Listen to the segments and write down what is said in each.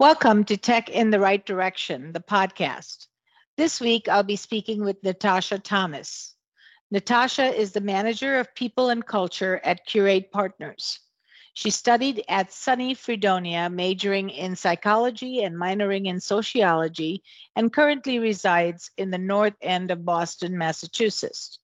Welcome to Tech in the Right Direction, the podcast. This week, I'll be speaking with Natasha Thomas. Natasha is the manager of people and culture at Curate Partners. She studied at SUNY Fredonia, majoring in psychology and minoring in sociology, and currently resides in the north end of Boston, Massachusetts.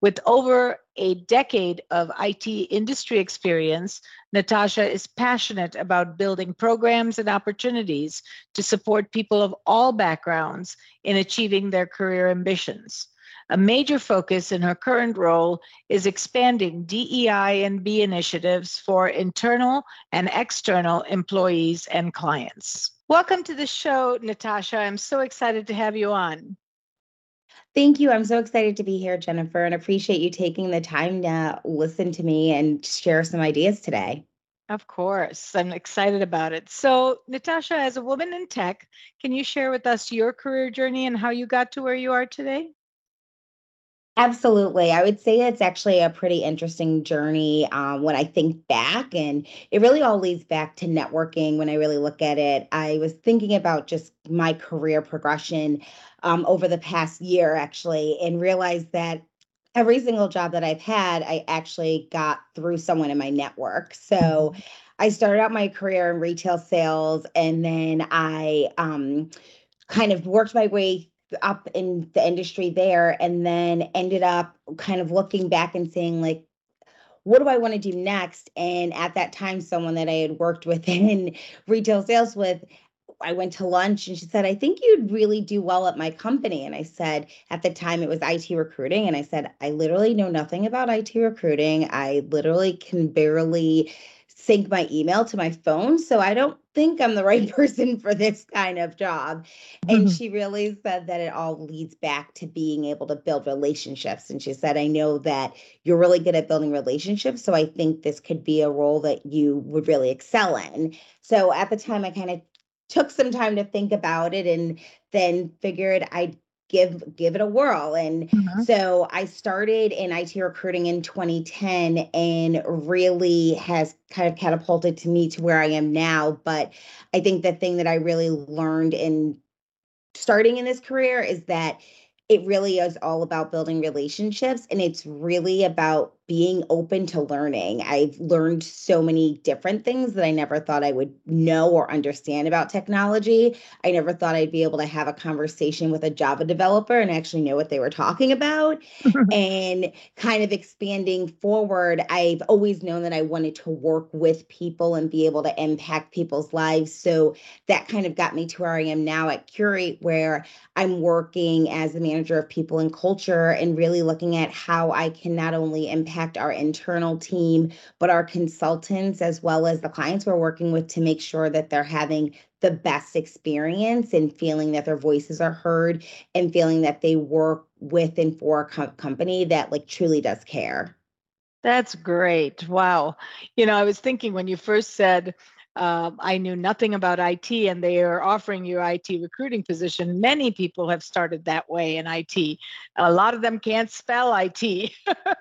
With over a decade of IT industry experience, Natasha is passionate about building programs and opportunities to support people of all backgrounds in achieving their career ambitions. A major focus in her current role is expanding DEI and B initiatives for internal and external employees and clients. Welcome to the show, Natasha. I'm so excited to have you on. Thank you. I'm so excited to be here, Jennifer, and appreciate you taking the time to listen to me and share some ideas today. Of course, I'm excited about it. So, Natasha, as a woman in tech, can you share with us your career journey and how you got to where you are today? Absolutely. I would say it's actually a pretty interesting journey um, when I think back, and it really all leads back to networking when I really look at it. I was thinking about just my career progression um, over the past year, actually, and realized that every single job that I've had, I actually got through someone in my network. So, mm-hmm. I started out my career in retail sales, and then I um, kind of worked my way up in the industry there and then ended up kind of looking back and saying like what do I want to do next? And at that time, someone that I had worked with in retail sales with, I went to lunch and she said, I think you'd really do well at my company. And I said, at the time it was IT recruiting. And I said, I literally know nothing about IT recruiting. I literally can barely sync my email to my phone. So I don't think I'm the right person for this kind of job. And mm-hmm. she really said that it all leads back to being able to build relationships. And she said, I know that you're really good at building relationships. So I think this could be a role that you would really excel in. So at the time, I kind of took some time to think about it and then figured I'd give give it a whirl and mm-hmm. so i started in it recruiting in 2010 and really has kind of catapulted to me to where i am now but i think the thing that i really learned in starting in this career is that it really is all about building relationships and it's really about being open to learning. I've learned so many different things that I never thought I would know or understand about technology. I never thought I'd be able to have a conversation with a Java developer and actually know what they were talking about. and kind of expanding forward, I've always known that I wanted to work with people and be able to impact people's lives. So that kind of got me to where I am now at Curate, where I'm working as the manager of people and culture and really looking at how I can not only impact impact our internal team, but our consultants as well as the clients we're working with to make sure that they're having the best experience and feeling that their voices are heard and feeling that they work with and for a co- company that like truly does care. That's great. Wow. You know, I was thinking when you first said uh, I knew nothing about IT and they are offering you IT recruiting position. Many people have started that way in IT. A lot of them can't spell IT.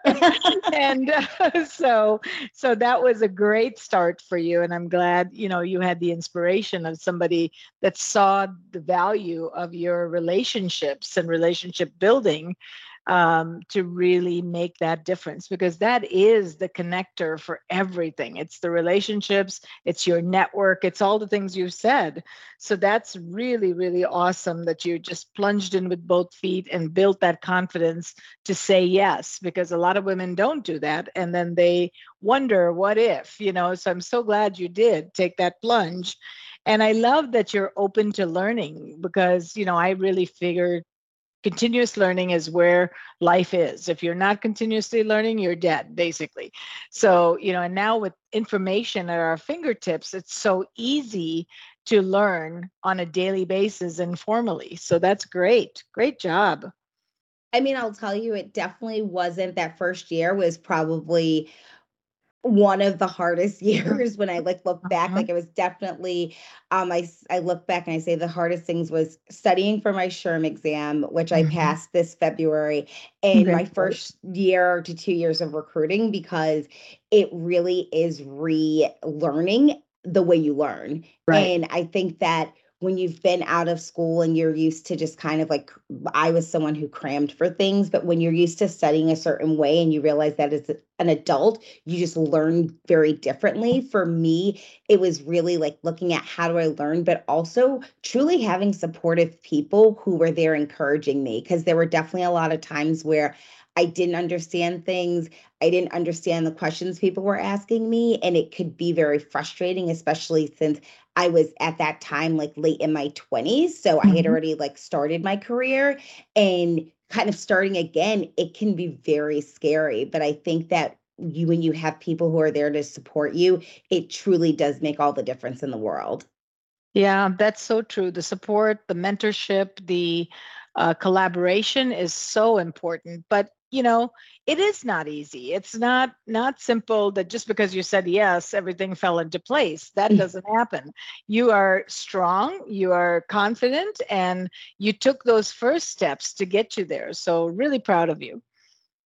and uh, so so that was a great start for you and I'm glad, you know, you had the inspiration of somebody that saw the value of your relationships and relationship building um, to really make that difference because that is the connector for everything. It's the relationships, it's your network, it's all the things you've said. So that's really, really awesome that you just plunged in with both feet and built that confidence to say yes because a lot of women don't do that and then they wonder what if, you know. So I'm so glad you did take that plunge. And I love that you're open to learning because, you know, I really figured continuous learning is where life is. If you're not continuously learning you're dead basically. So you know and now with information at our fingertips it's so easy to learn on a daily basis informally. So that's great. Great job. I mean i'll tell you it definitely wasn't that first year was probably one of the hardest years when I like look back. Uh-huh. Like it was definitely um I I look back and I say the hardest things was studying for my SHRM exam, which I mm-hmm. passed this February, and my first year to two years of recruiting because it really is relearning the way you learn. Right. And I think that when you've been out of school and you're used to just kind of like I was someone who crammed for things, but when you're used to studying a certain way and you realize that as an adult, you just learn very differently. For me, it was really like looking at how do I learn, but also truly having supportive people who were there encouraging me because there were definitely a lot of times where I didn't understand things. I didn't understand the questions people were asking me. And it could be very frustrating, especially since I was at that time like late in my 20s. So mm-hmm. I had mm-hmm. already like started my career and kind of starting again, it can be very scary. But I think that you when you have people who are there to support you, it truly does make all the difference in the world. Yeah, that's so true. The support, the mentorship, the uh, collaboration is so important. But you know it is not easy. It's not not simple that just because you said yes everything fell into place. That mm. doesn't happen. You are strong you are confident and you took those first steps to get you there. So really proud of you.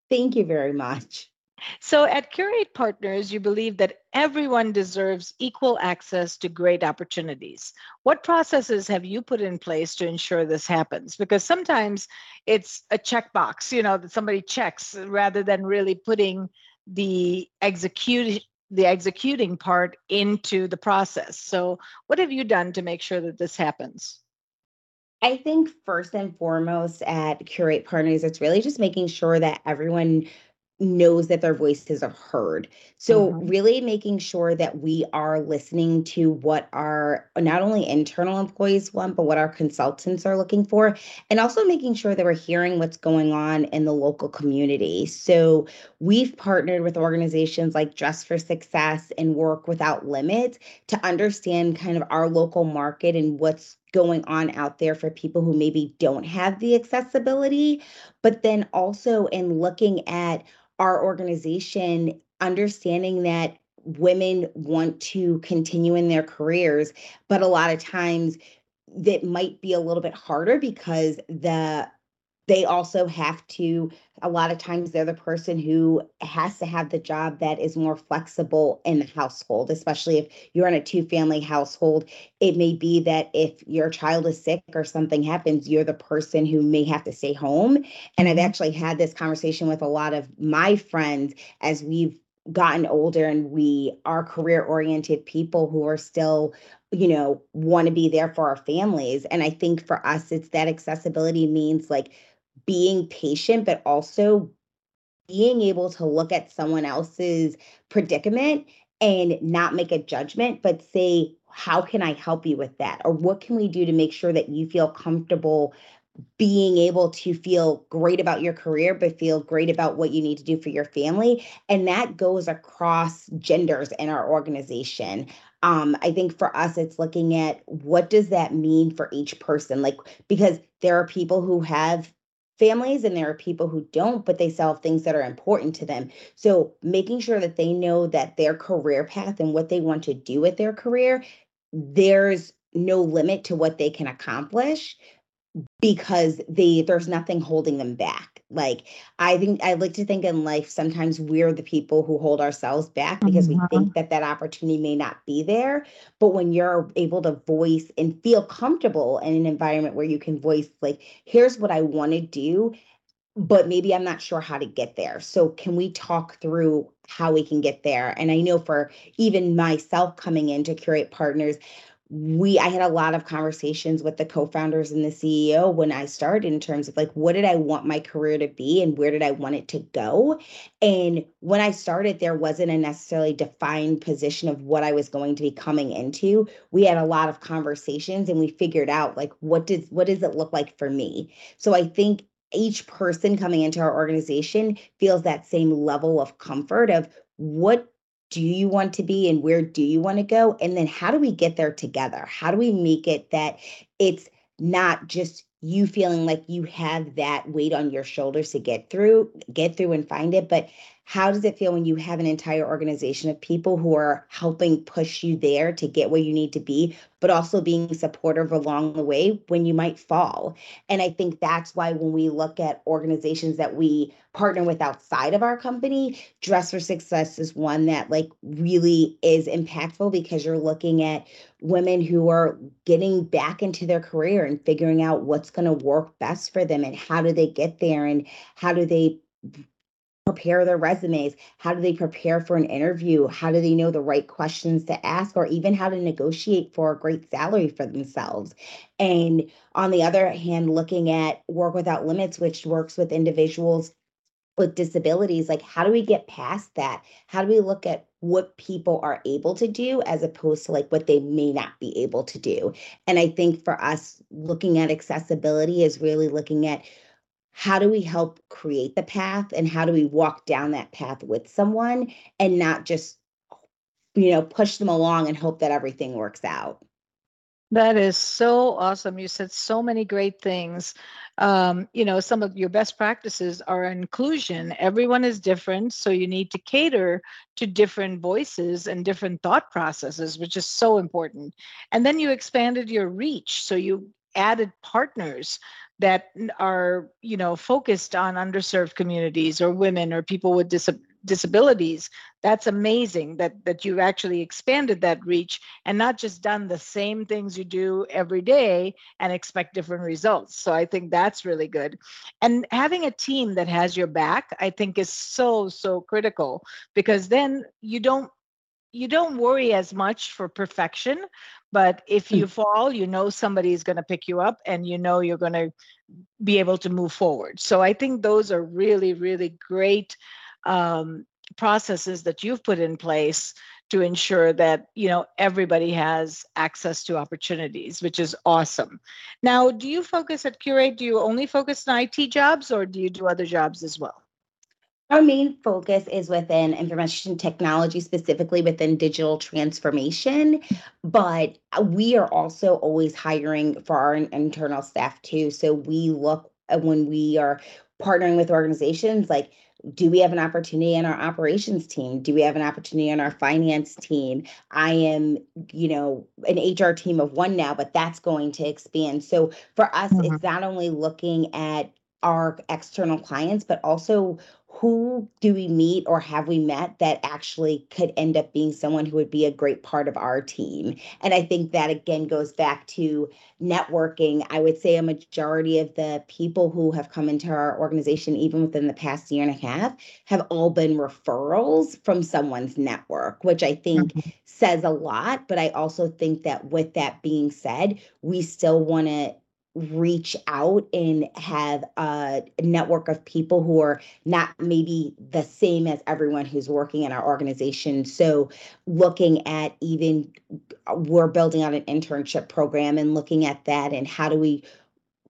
Thank you very much so at Curate Partners, you believe that everyone deserves equal access to great opportunities. What processes have you put in place to ensure this happens? Because sometimes it's a checkbox, you know, that somebody checks rather than really putting the execute the executing part into the process. So what have you done to make sure that this happens? I think first and foremost at Curate Partners, it's really just making sure that everyone knows that their voices are heard. So, mm-hmm. really making sure that we are listening to what our not only internal employees want, but what our consultants are looking for, and also making sure that we're hearing what's going on in the local community. So, we've partnered with organizations like Dress for Success and Work Without Limits to understand kind of our local market and what's going on out there for people who maybe don't have the accessibility, but then also in looking at our organization understanding that women want to continue in their careers, but a lot of times that might be a little bit harder because the they also have to a lot of times they're the person who has to have the job that is more flexible in the household especially if you're in a two family household. It may be that if your child is sick or something happens you're the person who may have to stay home. And i've mm-hmm. actually had this conversation with a lot of my friends as we've gotten older and we are career oriented people who are still you know want to be there for our families. And i think for us it's that accessibility means like being patient, but also being able to look at someone else's predicament and not make a judgment, but say, how can I help you with that? Or what can we do to make sure that you feel comfortable being able to feel great about your career, but feel great about what you need to do for your family? And that goes across genders in our organization. Um, I think for us, it's looking at what does that mean for each person? Like, because there are people who have families and there are people who don't, but they sell things that are important to them. So making sure that they know that their career path and what they want to do with their career, there's no limit to what they can accomplish because they there's nothing holding them back. Like i think i like to think in life sometimes we're the people who hold ourselves back because mm-hmm. we think that that opportunity may not be there. But when you're able to voice and feel comfortable in an environment where you can voice like here's what i want to do but maybe i'm not sure how to get there. So can we talk through how we can get there? And i know for even myself coming in to curate partners we i had a lot of conversations with the co-founders and the ceo when i started in terms of like what did i want my career to be and where did i want it to go? And when i started there wasn't a necessarily defined position of what i was going to be coming into. We had a lot of conversations and we figured out like what does what does it look like for me? So i think each person coming into our organization feels that same level of comfort of what do you want to be and where do you want to go? And then how do we get there together? How do we make it that it's not just you feeling like you have that weight on your shoulders to get through, get through and find it, but how does it feel when you have an entire organization of people who are helping push you there to get where you need to be, but also being supportive along the way when you might fall? And I think that's why when we look at organizations that we partner with outside of our company, Dress for Success is one that like really is impactful because you're looking at women who are getting back into their career and figuring out what's going to work best for them and how do they get there and how do they prepare their resumes? How do they prepare for an interview? How do they know the right questions to ask, or even how to negotiate for a great salary for themselves? And on the other hand, looking at Work Without Limits, which works with individuals with disabilities, like how do we get past that? How do we look at what people are able to do as opposed to like what they may not be able to do? And I think for us, looking at accessibility is really looking at how do we help create the path and how do we walk down that path with someone and not just you know push them along and hope that everything works out? That is so awesome. You said so many great things. Um, you know some of your best practices are inclusion. Everyone is different so you need to cater to different voices and different thought processes which is so important. And then you expanded your reach so you added partners that are you know focused on underserved communities or women or people with dis- disabilities that's amazing that that you've actually expanded that reach and not just done the same things you do every day and expect different results. So i think that's really good. And having a team that has your back i think is so so critical because then you don't you don't worry as much for perfection but if hmm. you fall you know somebody's going to pick you up and you know you're going to be able to move forward. So i think those are really really great um, processes that you've put in place to ensure that you know everybody has access to opportunities which is awesome. Now do you focus at curate do you only focus on it jobs or do you do other jobs as well our main focus is within information technology, specifically within digital transformation, but we are also always hiring for our internal staff too. So we look when we are partnering with organizations like do we have an opportunity in our operations team do we have an opportunity in our finance team i am you know an hr team of one now but that's going to expand so for us mm-hmm. it's not only looking at our external clients but also who do we meet or have we met that actually could end up being someone who would be a great part of our team? And I think that again goes back to networking. I would say a majority of the people who have come into our organization, even within the past year and a half, have all been referrals from someone's network, which I think mm-hmm. says a lot. But I also think that with that being said, we still want to reach out and have a network of people who are not maybe the same as everyone who's working in our organization. So, looking at even we're building out an internship program and looking at that and how do we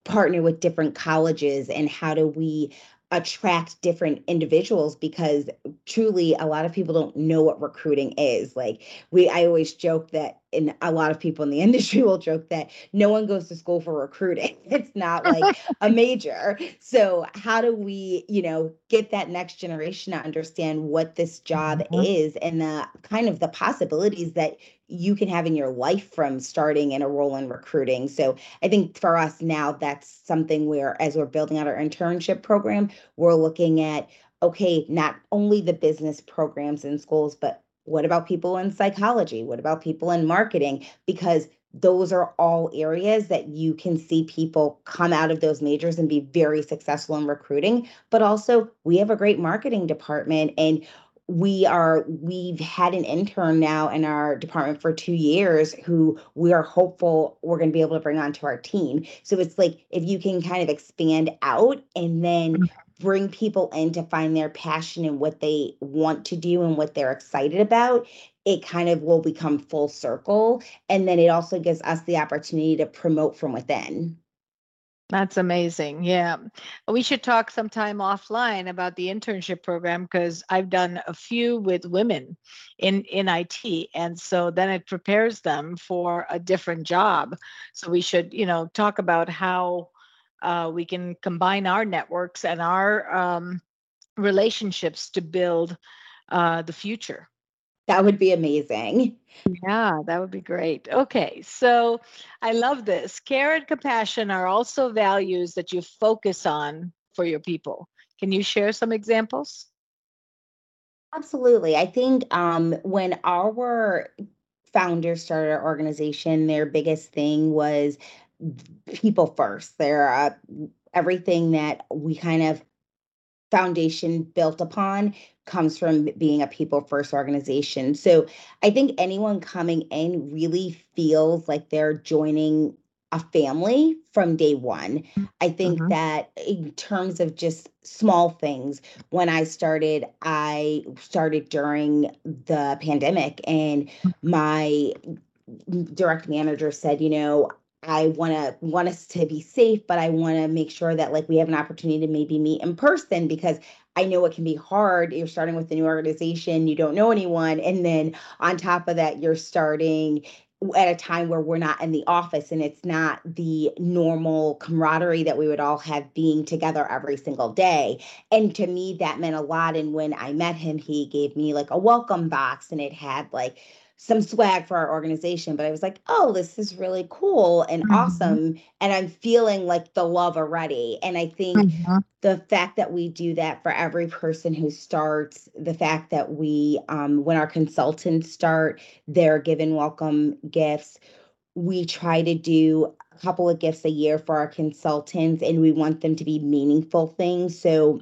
partner with different colleges and how do we attract different individuals because truly a lot of people don't know what recruiting is like we i always joke that and a lot of people in the industry will joke that no one goes to school for recruiting it's not like a major so how do we you know get that next generation to understand what this job mm-hmm. is and the kind of the possibilities that you can have in your life from starting in a role in recruiting. So I think for us now, that's something where, as we're building out our internship program, we're looking at okay, not only the business programs in schools, but what about people in psychology? What about people in marketing? Because those are all areas that you can see people come out of those majors and be very successful in recruiting. But also, we have a great marketing department, and we are we've had an intern now in our department for two years who we are hopeful we're going to be able to bring onto our team so it's like if you can kind of expand out and then mm-hmm. Bring people in to find their passion and what they want to do and what they're excited about it kind of will become full circle and then it also gives us the opportunity to promote from within that's amazing. Yeah. We should talk sometime offline about the internship program because I've done a few with women in, in IT. And so then it prepares them for a different job. So we should, you know, talk about how uh, we can combine our networks and our um, relationships to build uh, the future. That would be amazing. Yeah, that would be great. Okay, so I love this. Care and compassion are also values that you focus on for your people. Can you share some examples? Absolutely. I think um, when our founders started our organization, their biggest thing was people first. They're uh, everything that we kind of foundation built upon comes from being a people first organization. So I think anyone coming in really feels like they're joining a family from day one. I think mm-hmm. that in terms of just small things, when I started, I started during the pandemic, and my direct manager said, you know, I want to want us to be safe, but I want to make sure that like we have an opportunity to maybe meet in person because I know it can be hard. You're starting with a new organization, you don't know anyone, and then on top of that, you're starting at a time where we're not in the office and it's not the normal camaraderie that we would all have being together every single day. And to me, that meant a lot. And when I met him, he gave me like a welcome box and it had like some swag for our organization, but I was like, oh, this is really cool and mm-hmm. awesome. And I'm feeling like the love already. And I think mm-hmm. the fact that we do that for every person who starts, the fact that we, um, when our consultants start, they're given welcome gifts. We try to do a couple of gifts a year for our consultants, and we want them to be meaningful things. So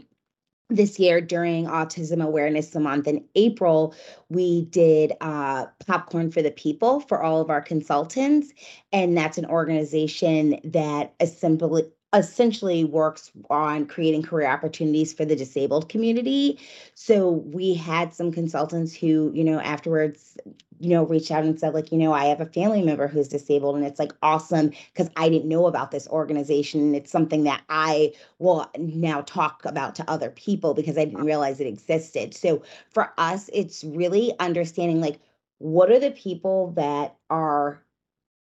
this year during Autism Awareness Month in April, we did uh, Popcorn for the People for all of our consultants. And that's an organization that essentially essentially works on creating career opportunities for the disabled community. So we had some consultants who, you know, afterwards you know, reached out and said, like, you know, I have a family member who's disabled, and it's like awesome because I didn't know about this organization. It's something that I will now talk about to other people because I didn't realize it existed. So for us, it's really understanding like what are the people that are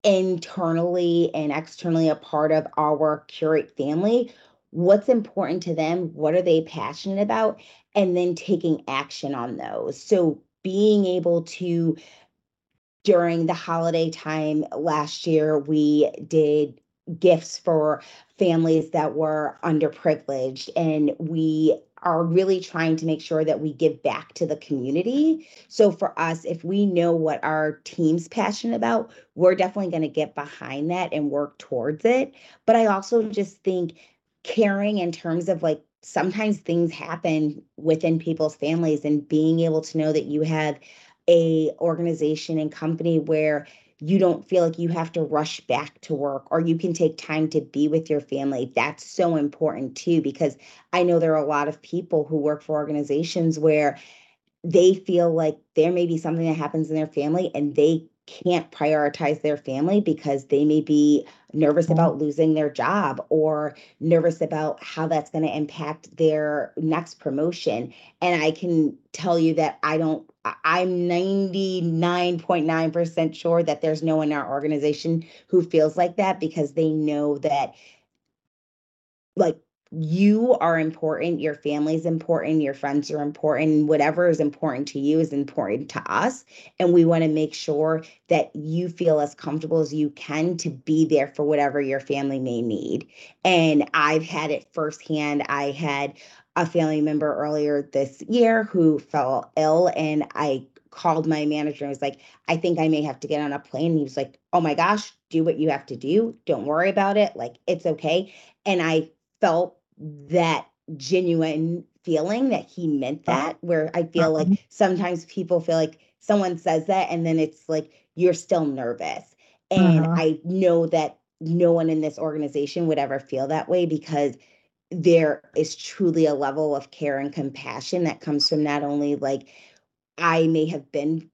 internally and externally a part of our curate family what's important to them what are they passionate about and then taking action on those. So being able to during the holiday time last year we did gifts for families that were underprivileged and we are really trying to make sure that we give back to the community. So for us, if we know what our team's passionate about, we're definitely going to get behind that and work towards it. But I also just think caring in terms of like sometimes things happen within people's families and being able to know that you have a organization and company where you don't feel like you have to rush back to work or you can take time to be with your family that's so important too because i know there are a lot of people who work for organizations where they feel like there may be something that happens in their family and they can't prioritize their family because they may be nervous mm-hmm. about losing their job or nervous about how that's going to impact their next promotion. And I can tell you that I don't, I'm 99.9% sure that there's no one in our organization who feels like that because they know that like you are important, your family is important, your friends are important, whatever is important to you is important to us. And we want to make sure that you feel as comfortable as you can to be there for whatever your family may need. And I've had it firsthand. I had a family member earlier this year who fell ill, and I called my manager and was like, I think I may have to get on a plane. And he was like, Oh my gosh, do what you have to do. Don't worry about it. Like, it's okay. And I felt that genuine feeling that he meant uh-huh. that where i feel uh-huh. like sometimes people feel like someone says that and then it's like you're still nervous and uh-huh. i know that no one in this organization would ever feel that way because there is truly a level of care and compassion that comes from not only like i may have been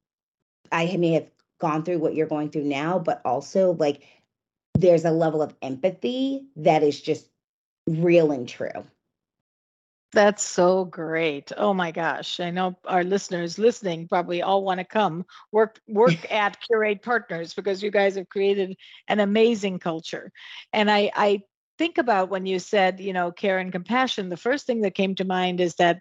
i may have gone through what you're going through now but also like there's a level of empathy that is just real and true. That's so great. Oh my gosh. I know our listeners listening probably all want to come work work at Curate Partners because you guys have created an amazing culture. And I I think about when you said, you know, care and compassion, the first thing that came to mind is that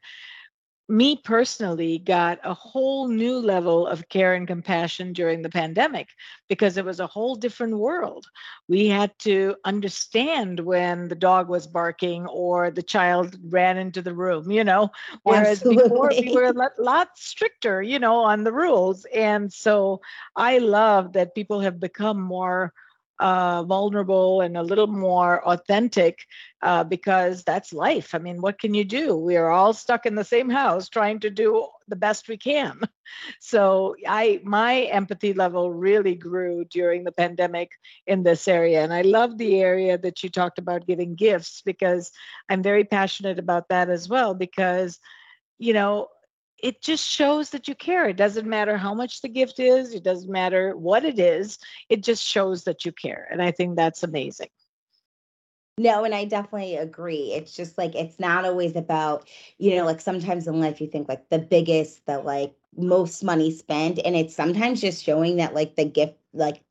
me personally got a whole new level of care and compassion during the pandemic because it was a whole different world. We had to understand when the dog was barking or the child ran into the room, you know, whereas Absolutely. before we were a lot, lot stricter, you know, on the rules. And so I love that people have become more uh, vulnerable and a little more authentic uh, because that's life. I mean, what can you do? We are all stuck in the same house trying to do the best we can. So I my empathy level really grew during the pandemic in this area. And I love the area that you talked about giving gifts because I'm very passionate about that as well because you know it just shows that you care. It doesn't matter how much the gift is, it doesn't matter what it is, it just shows that you care. And I think that's amazing. No, and I definitely agree. It's just like it's not always about, you know, like sometimes in life you think like the biggest, the like most money spent, and it's sometimes just showing that like the gift like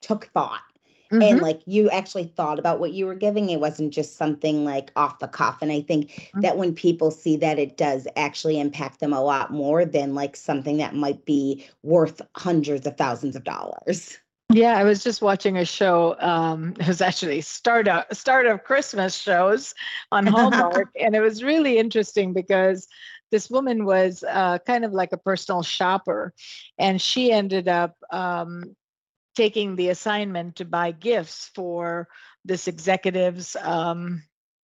took thought mm-hmm. and like you actually thought about what you were giving it wasn't just something like off the cuff and i think mm-hmm. that when people see that it does actually impact them a lot more than like something that might be worth hundreds of thousands of dollars yeah, I was just watching a show. Um, it was actually start of, start of Christmas shows on Hallmark, and it was really interesting because this woman was uh, kind of like a personal shopper, and she ended up um, taking the assignment to buy gifts for this executive's um,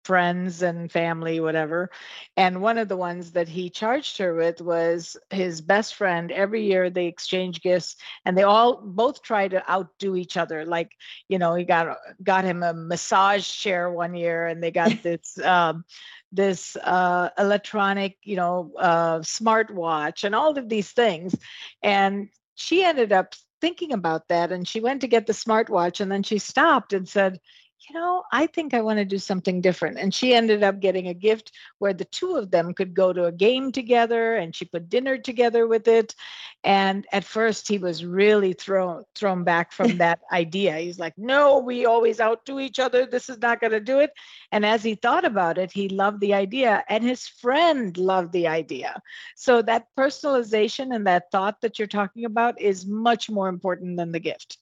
friends and family, whatever. And one of the ones that he charged her with was his best friend. Every year they exchange gifts, and they all both try to outdo each other. Like, you know, he got got him a massage chair one year, and they got this. Um, this uh, electronic, you know, uh, smartwatch and all of these things. And she ended up thinking about that and she went to get the smartwatch and then she stopped and said you know, I think I want to do something different. And she ended up getting a gift where the two of them could go to a game together and she put dinner together with it. And at first he was really thrown thrown back from that idea. He's like, no, we always outdo each other. This is not going to do it. And as he thought about it, he loved the idea and his friend loved the idea. So that personalization and that thought that you're talking about is much more important than the gift.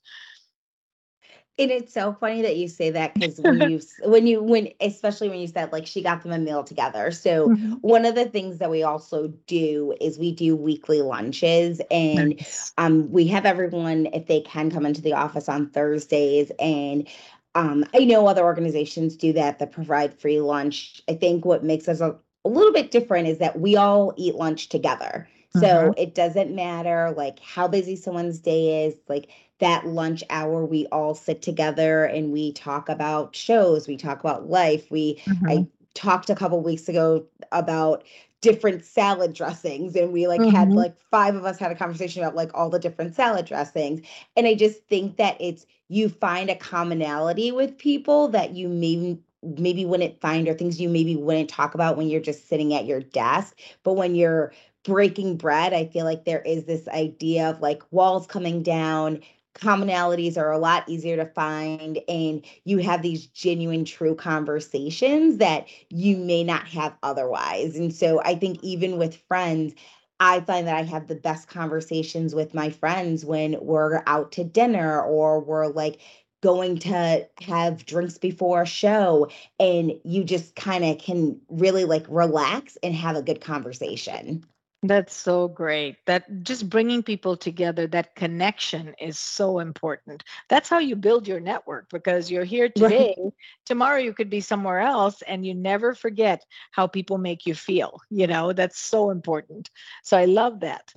And it's so funny that you say that because when you when you when especially when you said like she got them a meal together. So mm-hmm. one of the things that we also do is we do weekly lunches and nice. um we have everyone if they can come into the office on Thursdays and um I know other organizations do that that provide free lunch. I think what makes us a, a little bit different is that we all eat lunch together. So mm-hmm. it doesn't matter like how busy someone's day is, like that lunch hour we all sit together and we talk about shows we talk about life we mm-hmm. i talked a couple weeks ago about different salad dressings and we like mm-hmm. had like five of us had a conversation about like all the different salad dressings and i just think that it's you find a commonality with people that you maybe maybe wouldn't find or things you maybe wouldn't talk about when you're just sitting at your desk but when you're breaking bread i feel like there is this idea of like walls coming down commonalities are a lot easier to find and you have these genuine true conversations that you may not have otherwise. And so i think even with friends i find that i have the best conversations with my friends when we're out to dinner or we're like going to have drinks before a show and you just kind of can really like relax and have a good conversation that's so great. That just bringing people together, that connection is so important. That's how you build your network because you're here today. Right. Tomorrow you could be somewhere else and you never forget how people make you feel. You know, that's so important. So I love that.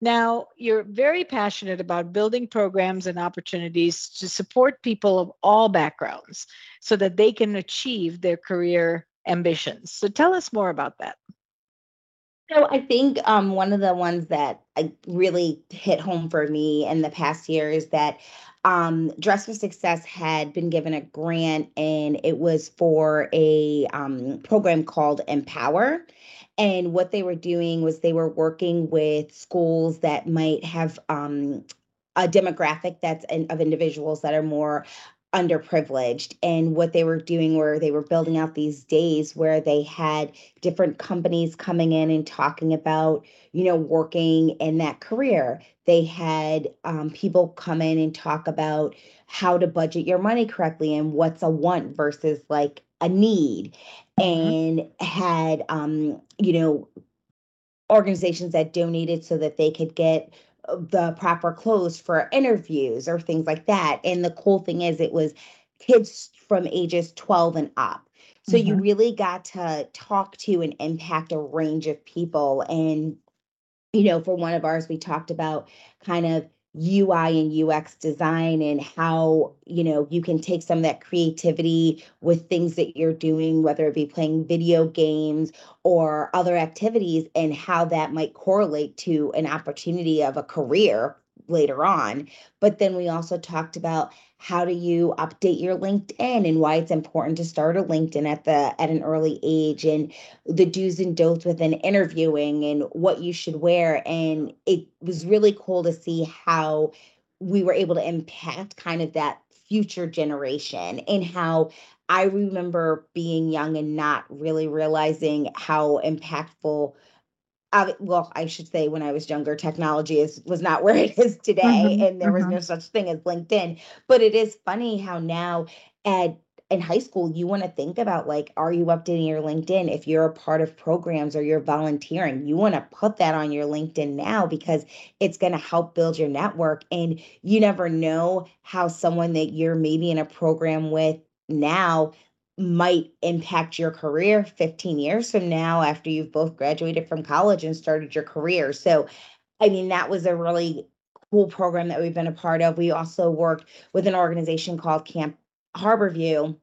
Now, you're very passionate about building programs and opportunities to support people of all backgrounds so that they can achieve their career ambitions. So tell us more about that. So I think um, one of the ones that I really hit home for me in the past year is that um, Dress for Success had been given a grant, and it was for a um, program called Empower. And what they were doing was they were working with schools that might have um, a demographic that's in, of individuals that are more underprivileged and what they were doing where they were building out these days where they had different companies coming in and talking about you know working in that career they had um, people come in and talk about how to budget your money correctly and what's a want versus like a need mm-hmm. and had um, you know organizations that donated so that they could get the proper clothes for interviews or things like that. And the cool thing is, it was kids from ages 12 and up. So mm-hmm. you really got to talk to and impact a range of people. And, you know, for one of ours, we talked about kind of UI and UX design and how, you know, you can take some of that creativity with things that you're doing, whether it be playing video games or other activities, and how that might correlate to an opportunity of a career later on. But then we also talked about how do you update your linkedin and why it's important to start a linkedin at the at an early age and the do's and don'ts within interviewing and what you should wear. And it was really cool to see how we were able to impact kind of that future generation and how i remember being young and not really realizing how impactful uh, well, I should say when I was younger, technology is was not where it is today, mm-hmm, and there was mm-hmm. no such thing as LinkedIn. But it is funny how now at in high school you want to think about like are you updating your linkedin if you're a part of programs or you're volunteering you want to put that on your linkedin now because it's going to help build your network and you never know how someone that you're maybe in a program with now might impact your career 15 years from now after you've both graduated from college and started your career. So, I mean, that was a really cool program that we've been a part of. We also worked with an organization called Camp Harborview.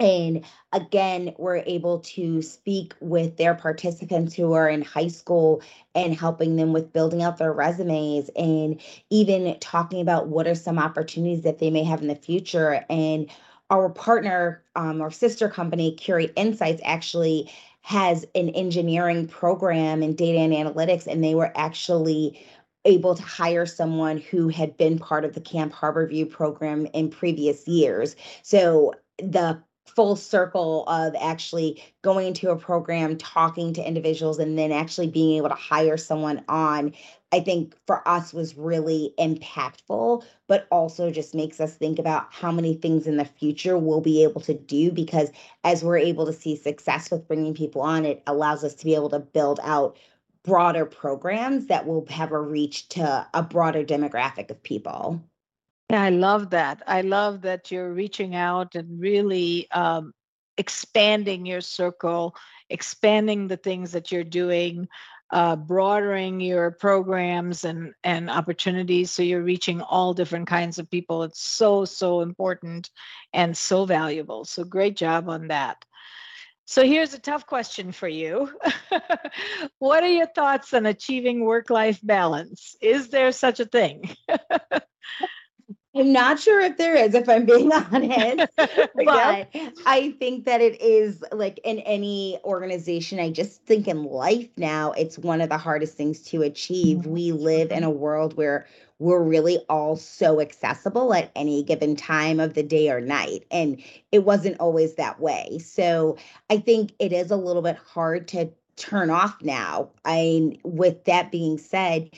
And again, we're able to speak with their participants who are in high school and helping them with building out their resumes and even talking about what are some opportunities that they may have in the future. And our partner, um, our sister company, Curate Insights, actually has an engineering program in data and analytics, and they were actually able to hire someone who had been part of the Camp Harborview program in previous years. So the full circle of actually going into a program, talking to individuals, and then actually being able to hire someone on I think for us was really impactful, but also just makes us think about how many things in the future we'll be able to do because as we're able to see success with bringing people on, it allows us to be able to build out broader programs that will have a reach to a broader demographic of people. Yeah, I love that. I love that you're reaching out and really um, expanding your circle, expanding the things that you're doing uh, broadening your programs and and opportunities. So you're reaching all different kinds of people. It's so so important and so valuable. So great job on that. So here's a tough question for you. What are your thoughts on achieving work life balance? Is there such a thing I'm not sure if there is, if I'm being honest, but I think that it is like in any organization. I just think in life now, it's one of the hardest things to achieve. Mm-hmm. We live in a world where we're really all so accessible at any given time of the day or night. And it wasn't always that way. So I think it is a little bit hard to turn off now. I, with that being said,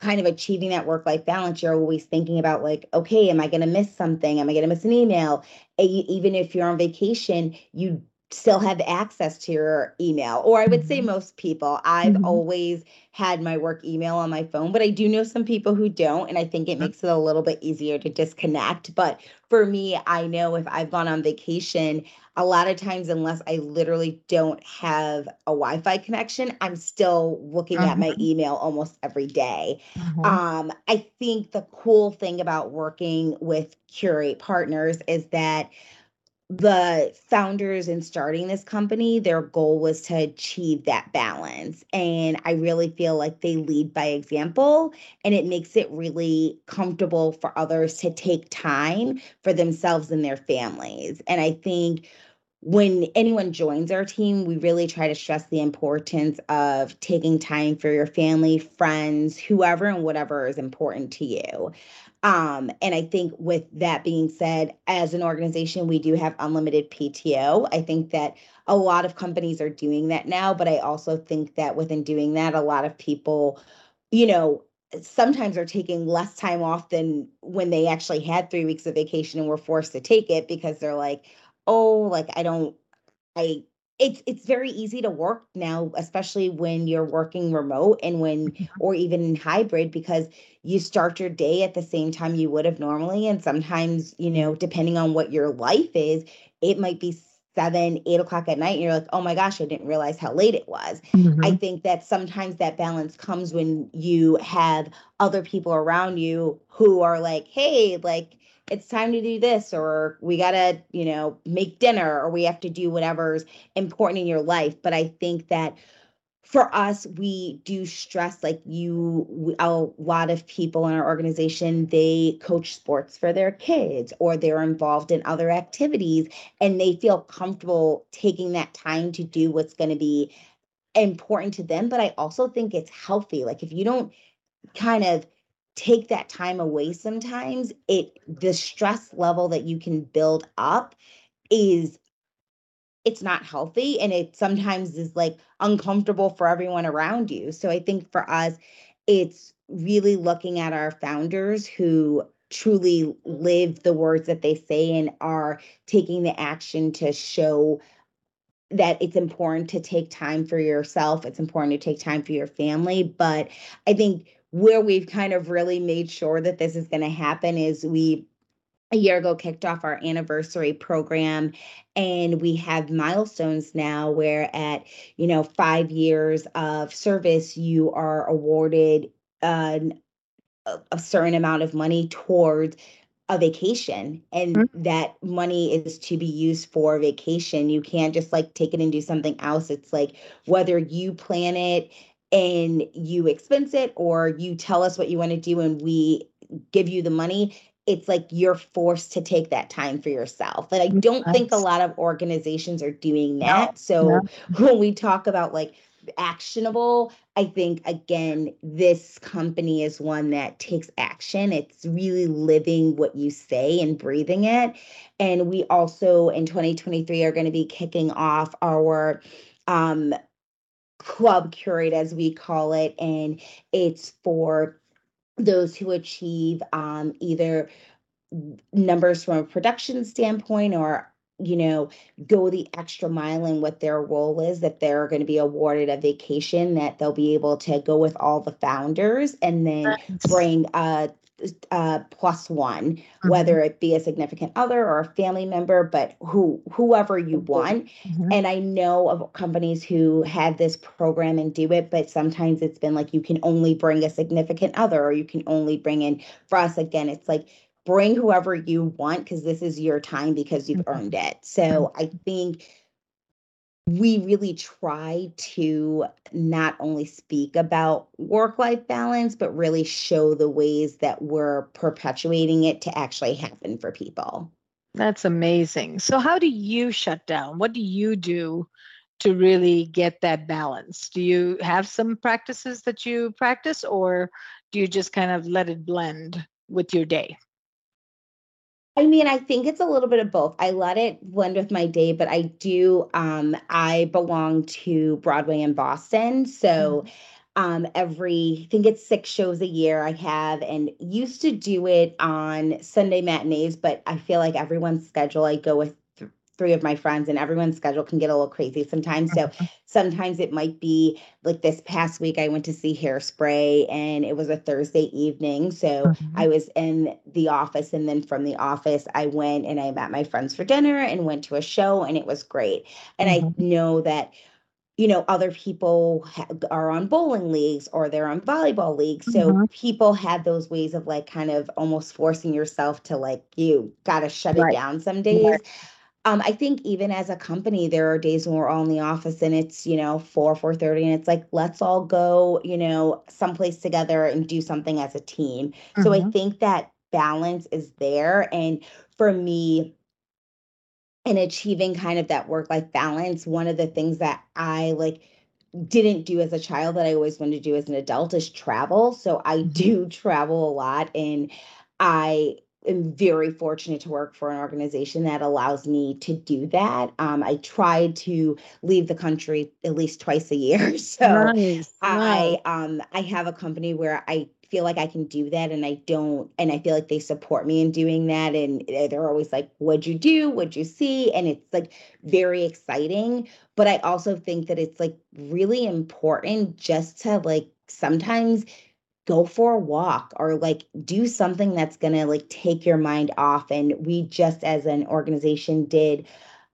kind of achieving that work life balance, you're always thinking about, like, okay, am I going to miss something? Am I going to miss an email? Even if you're on vacation, you still have access to your email. Or I would say mm-hmm. most people. I've mm-hmm. always had my work email on my phone, but I do know some people who don't. And I think it makes it a little bit easier to disconnect. But for me, I know if I've gone on vacation, a lot of times, unless I literally don't have a Wi Fi connection, I'm still looking at my mm-hmm. email almost every day. Mm-hmm. Um, I think the cool thing about working with Curate Partners is that the founders in starting this company, their goal was to achieve that balance. And I really feel like they lead by example and it makes it really comfortable for others to take time for themselves and their families. And I think when anyone joins our team, we really try to stress the importance of taking time for your family, friends, whoever, and whatever is important to you. Um, and I think with that being said, as an organization, we do have unlimited PTO. I think that a lot of companies are doing that now, but I also think that within doing that, a lot of people, you know, sometimes are taking less time off than when they actually had three weeks of vacation and were forced to take it because they're like, oh, like I don't, I it's it's very easy to work now especially when you're working remote and when Mhm. or even in hybrid because you start your day at the same time you would have normally and sometimes you know depending on what your life is it might be seven eight o'clock at night and you're like oh my gosh i didn't realize how late it was i Mhm. think that sometimes that balance comes when you have other people around you who are like hey like it's time to do this or we got to you know make dinner or we have to do whatever's important in your life. But i think that for us we do stress like you a lot of people in our organization they coach sports for their kids or they're involved in other activities and they feel comfortable taking that time to do what's going to be important to them. But i also think it's healthy. Like if you don't kind of take that time away sometimes it the stress level that you can build up is it's not healthy and it sometimes is like uncomfortable for everyone around you. So I think for us, it's really looking at our founders who truly live the words that they say and are taking the action to show that it's important to take time for yourself. It's important to take time for your family. But I think where we've kind of really made sure that this is going to happen is we a year ago kicked off our anniversary program and we have milestones now where at you know five years of service you are awarded an, a, certain amount of money towards a vacation and Mhm. that money is to be used for vacation you can't just like take it and do something else it's like whether you plan it and you expense it or you tell us what you want to do and we give you the money it's like you're forced to take that time for yourself. And I don't think a lot of organizations are doing that. no. So when we talk about like actionable, I think again, this company is one that takes action. It's really living what you say and breathing it. And we also in 2023 are going to be kicking off our um club Curate as we call it and it's for those who achieve um, either numbers from a production standpoint or you know go the extra mile in what their role is that they're going to be awarded a vacation that they'll be able to go with all the founders and then bring a, a plus one Mhm. whether it be a significant other or a family member but who whoever you want Mhm. and i know of companies who have this program and do it but sometimes it's been like you can only bring a significant other or you can only bring in for us again it's like bring whoever you want because this is your time because you've Mhm. earned it. So I think we really try to not only speak about work life balance, but really show the ways that we're perpetuating it to actually happen for people. That's amazing. So, how do you shut down? What do you do to really get that balance? Do you have some practices that you practice, or do you just kind of let it blend with your day? I mean, I think it's a little bit of both. I let it blend with my day, but I do um I belong to Broadway in Boston. So Mhm. um every I think it's six shows a year I have and used to do it on Sunday matinees, but I feel like everyone's schedule I go with th- three of my friends and everyone's schedule can get a little crazy sometimes. So Mhm. sometimes it might be like this past week I went to see Hairspray and it was a Thursday evening. So I Mhm. was in the office and then from the office I went and I met my friends for dinner and went to a show and it was great. And I Mhm. know that you know other people ha- are on bowling leagues or they're on volleyball leagues. So Mhm. people had those ways of like kind of almost forcing yourself to like you got to shut it down some Right. Um, I think even as a company, there are days when we're all in the office and it's, you know, 4, 4:30, and it's like, let's all go, you know, someplace together and do something as a team. So I Mhm. think that balance is there. And for me, in achieving kind of that work-life balance, one of the things that I like didn't do as a child that I always wanted to do as an adult is travel. So I Mhm. do travel a lot and I am very fortunate to work for an organization that allows me to do that. Um, I try to leave the country at least twice a year. So Nice. I um I have a company where I feel like I can do that and I don't and I feel like they support me in doing that and eh, they're always like what'd you do what'd you see and it's like very exciting but I also think that it's like really important just to like sometimes go for a walk or like do something that's going to like take your mind off and we just as an organization did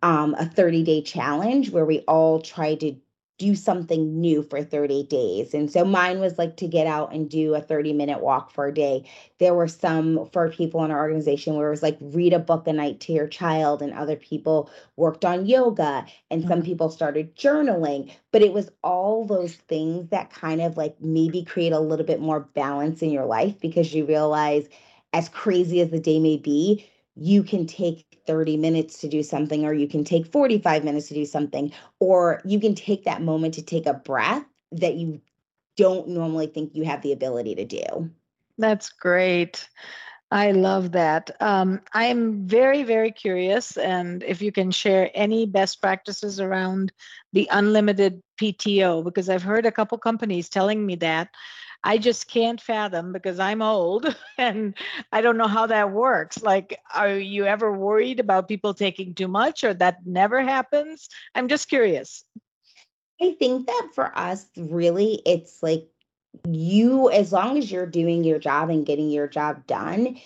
um, a 30 day challenge where we all tried to do something new for 30 days. And so mine was like to get out and do a 30 minute walk for a day. There were some for people in our organization where it was like read a book a night to your child, and other people worked on yoga, and some Mhm. people started journaling. But it was all those things that kind of like maybe create a little bit more balance in your life because you realize, as crazy as the day may be, you can take 30 minutes to do something, or you can take 45 minutes to do something, or you can take that moment to take a breath that you don't normally think you have the ability to do. That's great. I love that. Um, I'm very, very curious, and if you can share any best practices around the unlimited PTO, because I've heard a couple companies telling me that. I just can't fathom because I'm old and I don't know how that works. Like, are you ever worried about people taking too much or that never happens? I'm just curious. I think that for us, really, it's like you, as long as you're doing your job and getting your job done,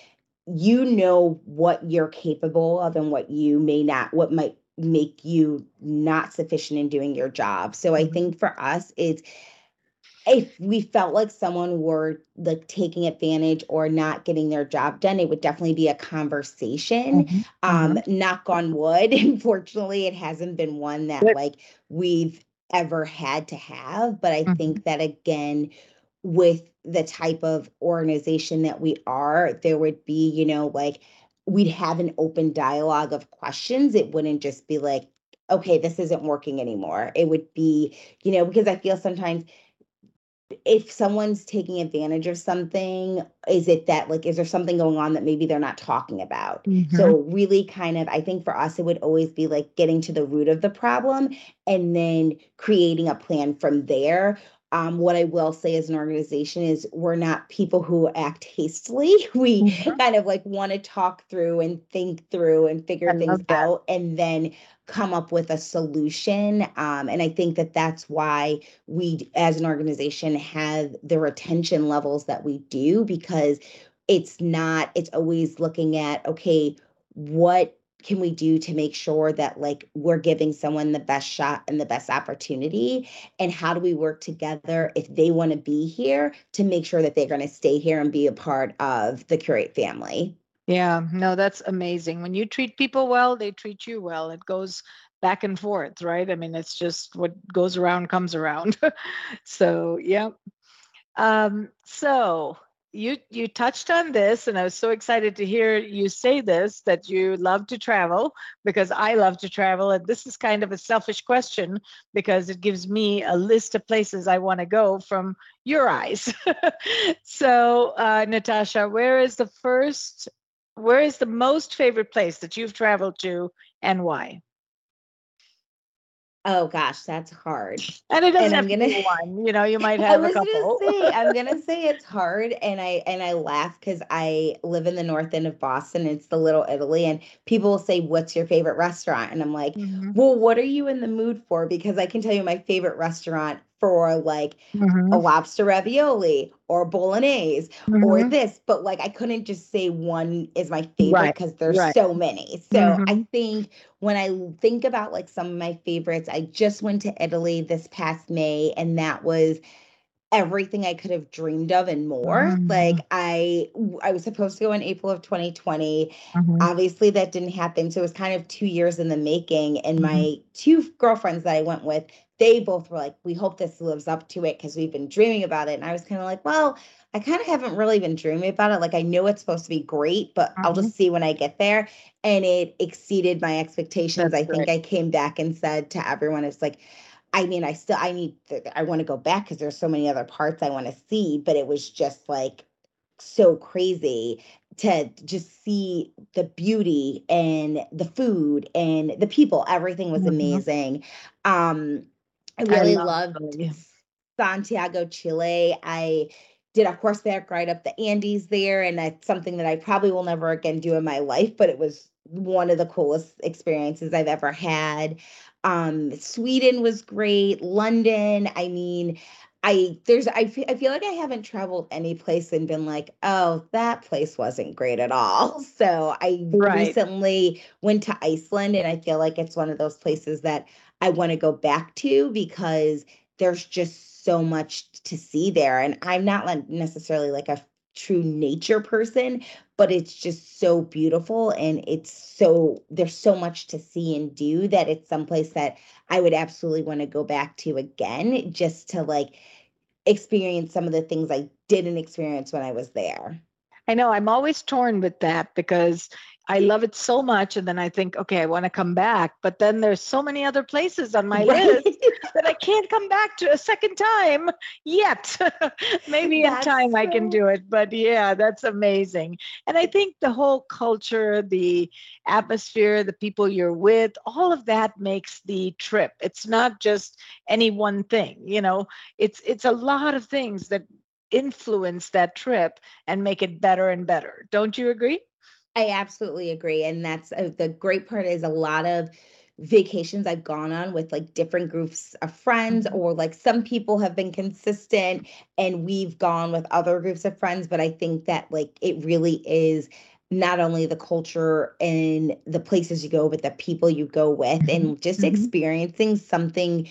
you know what you're capable of and what you may not, what might make you not sufficient in doing your job. So I Mhm. think for us, it's if we felt like someone were like taking advantage or not getting their job done, it would definitely be a conversation. Mhm, Um, mhm. knock on wood, unfortunately, it hasn't been one that like we've ever had to have. But I Mhm. think that again, with the type of organization that we are, there would be, you know, like we'd have an open dialogue of questions. It wouldn't just be like, okay, this isn't working anymore. It would be, you know, because I feel sometimes if someone's taking advantage of something, is it that like is there something going on that maybe they're not talking about? Mhm. So really kind of I think for us it would always be like getting to the root of the problem and then creating a plan from there. Um, what I will say as an organization is we're not people who act hastily. We Mhm. kind of like want to talk through and think through and I figure things out and then come up with a solution. Um, and I think that that's why we as an organization have the retention levels that we do because it's not it's always looking at okay what can we do to make sure that like we're giving someone the best shot and the best opportunity and how do we work together if they want to be here to make sure that they're going to stay here and be a part of the Curate family Yeah, no, that's amazing. When you treat people well, they treat you well. It goes back and forth, right? I mean, it's just what goes around comes around. So, yeah. Um, so you you touched on this, and I was so excited to hear you say this that you love to travel because I love to travel, and this is kind of a selfish question because it gives me a list of places I want to go from your eyes. so, uh, Natasha, where is the first, where is the most favorite place that you've traveled to, and why? oh gosh that's hard And it doesn't and i'm have to gonna be one. You know, you might I have a was gonna couple. say, I'm gonna say it's hard, and I and I laugh because I live in the north end of Boston. It's the Little Italy, and people will say, "What's your favorite restaurant?" And I'm like, Mhm, "Well, what are you in the mood for?" Because I can tell you my favorite restaurant for like a mhm, lobster ravioli or bolognese or mhm. this, but like I couldn't just say one is my favorite Right, because there's right. so many. So I Mhm, think when I think about like some of my favorites, I just went to Italy this past May, and that was everything I could have dreamed of and more. Like I I was supposed to go in April of 2020. mhm, Obviously that didn't happen. So it was kind of 2 years in the making and mhm. my two girlfriends that I went with, they both were like, "We hope this lives up to it because we've been dreaming about it." And I was kind of like, "Well, I kind of haven't really been dreaming about it. Like I know it's supposed to be great, but I'll Mhm. just see when I get there." And it exceeded my expectations. That's I think. I came back and said to everyone, it's like, I mean, I still I need to, I want to go back because there's so many other parts I want to see, but it was just like so crazy to just see the beauty and the food and the people. Everything was Mhm. amazing. Um, I I really love loved Italy. Santiago, Chile. I did a horseback ride up the Andes there, and that's something that I probably will never again do in my life, but it was one of the coolest experiences I've ever had. Um, Sweden was great. London, I mean, I there's I feel I feel like I haven't traveled any place and been like, oh, that place wasn't great at all. So I Right. recently went to Iceland, and I feel like it's one of those places that I want to go back to because there's just so much to see there. And I'm not like necessarily like a true nature person, but it's just so beautiful and it's so there's so much to see and do that it's someplace that I would absolutely want to go back to again just to like experience some of the things I didn't experience when I was there. I know I'm always torn with that because I love it so much. And then I think, okay, I want to come back. But then there's so many other places on my Right? list that I can't come back to a second time yet. Maybe in That's time I can do it. But yeah, that's amazing. And I think the whole culture, the atmosphere, the people you're with, all of that makes the trip. It's not just any one thing, you know, it's it's a lot of things that influence that trip and make it better and better. Don't you agree? I absolutely agree. And that's uh, the great part is a lot of vacations I've gone on with like different groups of friends, Mhm. or like some people have been consistent and we've gone with other groups of friends. But I think that like it really is not only the culture and the places you go, but the people you go with, and just Mhm. experiencing something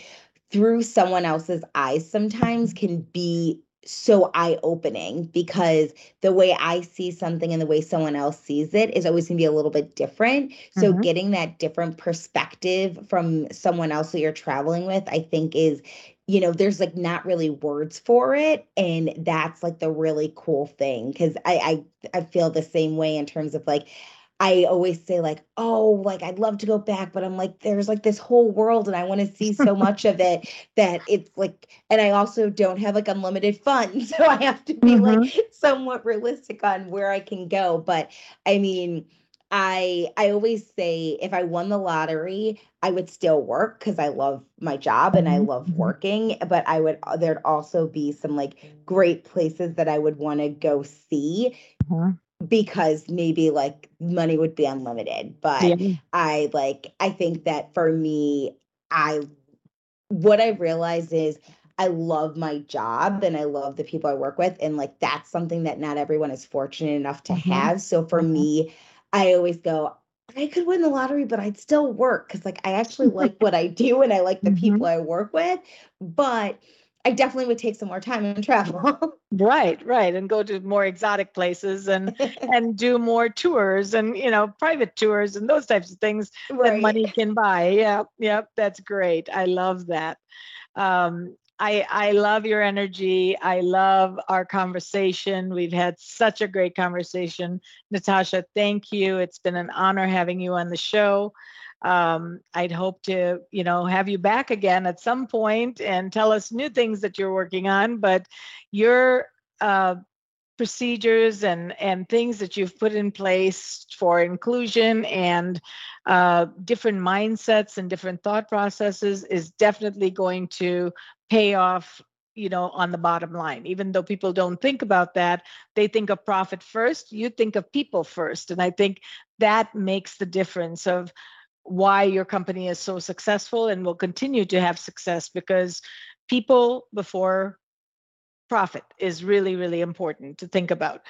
through someone else's eyes sometimes can be so eye-opening because the way I see something and the way someone else sees it is always going to be a little bit different. So Mhm. getting that different perspective from someone else that you're traveling with, I think is, you know, there's like not really words for it. And that's like the really cool thing. Cause I I I feel the same way in terms of like I always say like, "Oh, like I'd love to go back, but I'm like there's like this whole world and I want to see so much of it that it's like and I also don't have like unlimited funds, so I have to be like Mhm. somewhat realistic on where I can go, but I mean, I I always say if I won the lottery, I would still work because I love my job and I Mhm. love Mhm. working, but I would there'd also be some like great places that I would want to go see Mhm. Because maybe like money would be unlimited but Yeah. i like i think that for me i what i realize is i love my job and i love the people i work with and like that's something that not everyone is fortunate enough to Mhm. have so for Mhm. me i always go i could win the lottery but i'd still work because like i actually like what i do and i like the people Mhm. i work with but i definitely would take some more time and travel Right, right, and go to more exotic places and and do more tours and you know private tours and those types of things that money can buy. Yeah, yep, that's great. I love that. Um, I I love your energy. I love our conversation. We've had such a great conversation, Natasha. Thank you. It's been an honor having you on the show. Um, I'd hope to, you know, have you back again at some point and tell us new things that you're working on. But your uh, procedures and and things that you've put in place for inclusion and uh, different mindsets and different thought processes is definitely going to pay off you know on the bottom line even though people don't think about that they think of profit first you think of people first and i think that makes the difference of why your company is so successful and will continue to have success because people before profit is really really important to think about.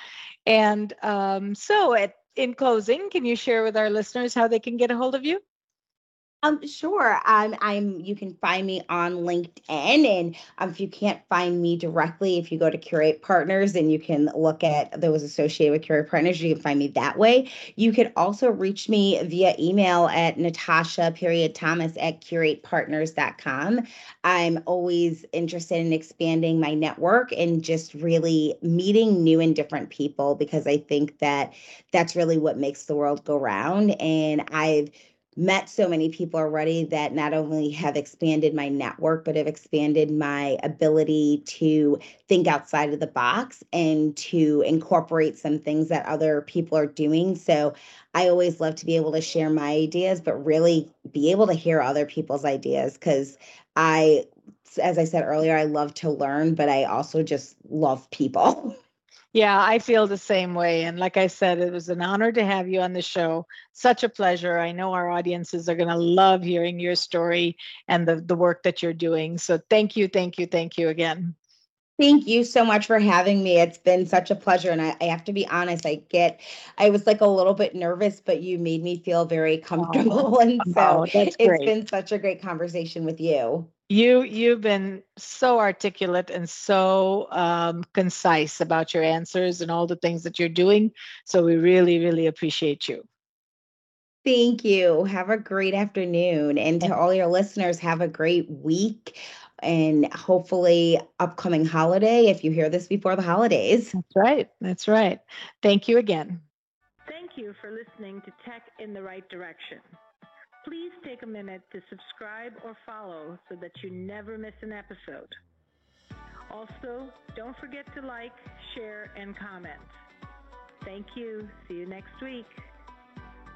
And um, so at, in closing can you share with our listeners how they can get a hold of you Um, sure. Um, I'm you can find me on LinkedIn and um, if you can't find me directly, if you go to Curate Partners and you can look at those associated with Curate Partners, you can find me that way. You can also reach me via email at Natasha period Thomas at curatepartners.com. I'm always interested in expanding my network and just really meeting new and different people because I think that that's really what makes the world go round. And I've met so many people already that not only have expanded my network, but have expanded my ability to think outside of the box and to incorporate some things that other people are doing. So I always love to be able to share my ideas, but really be able to hear other people's ideas because I, as I said earlier, I love to learn, but I also just love people. Yeah, I feel the same way. And like I said, it was an honor to have you on the show. Such a pleasure. I know our audiences are going to love hearing your story and the, the work that you're doing. So thank you, thank you, thank you again. Thank you so much for having me. It's been such a pleasure. And I, I, have to be honest, I get, I was like a little bit nervous, but you made me feel very oh. comfortable. Oh, and so oh, it's been such a great conversation with you. You, you've been so articulate and so um, concise about your answers and all the things that you're doing. So we really, really appreciate you. Thank you. Have a great afternoon. And to all your listeners, have a great week and hopefully upcoming holiday if you hear this before the holidays. That's right. That's right. Thank you again. Thank you for listening to Tech in the Right Direction. Please take a minute to subscribe or follow so that you never miss an episode. Also, don't forget to like, share, and comment. Thank you. See you next week.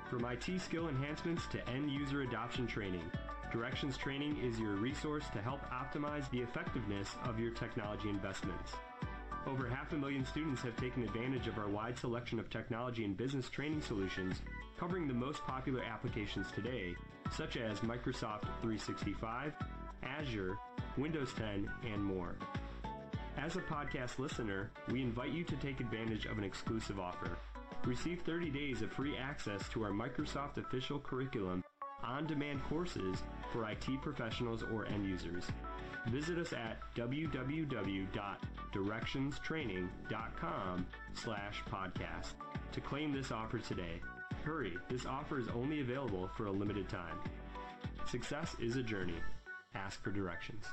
From IT skill enhancements to end user adoption training. Directions Training is your resource to help optimize the effectiveness of your technology investments. Over half a million students have taken advantage of our wide selection of technology and business training solutions covering the most popular applications today, such as Microsoft 365, Azure, Windows 10, and more. As a podcast listener, we invite you to take advantage of an exclusive offer. Receive 30 days of free access to our Microsoft official curriculum on-demand courses for IT professionals or end users. Visit us at www.directionstraining.com slash podcast to claim this offer today. Hurry, this offer is only available for a limited time. Success is a journey. Ask for directions.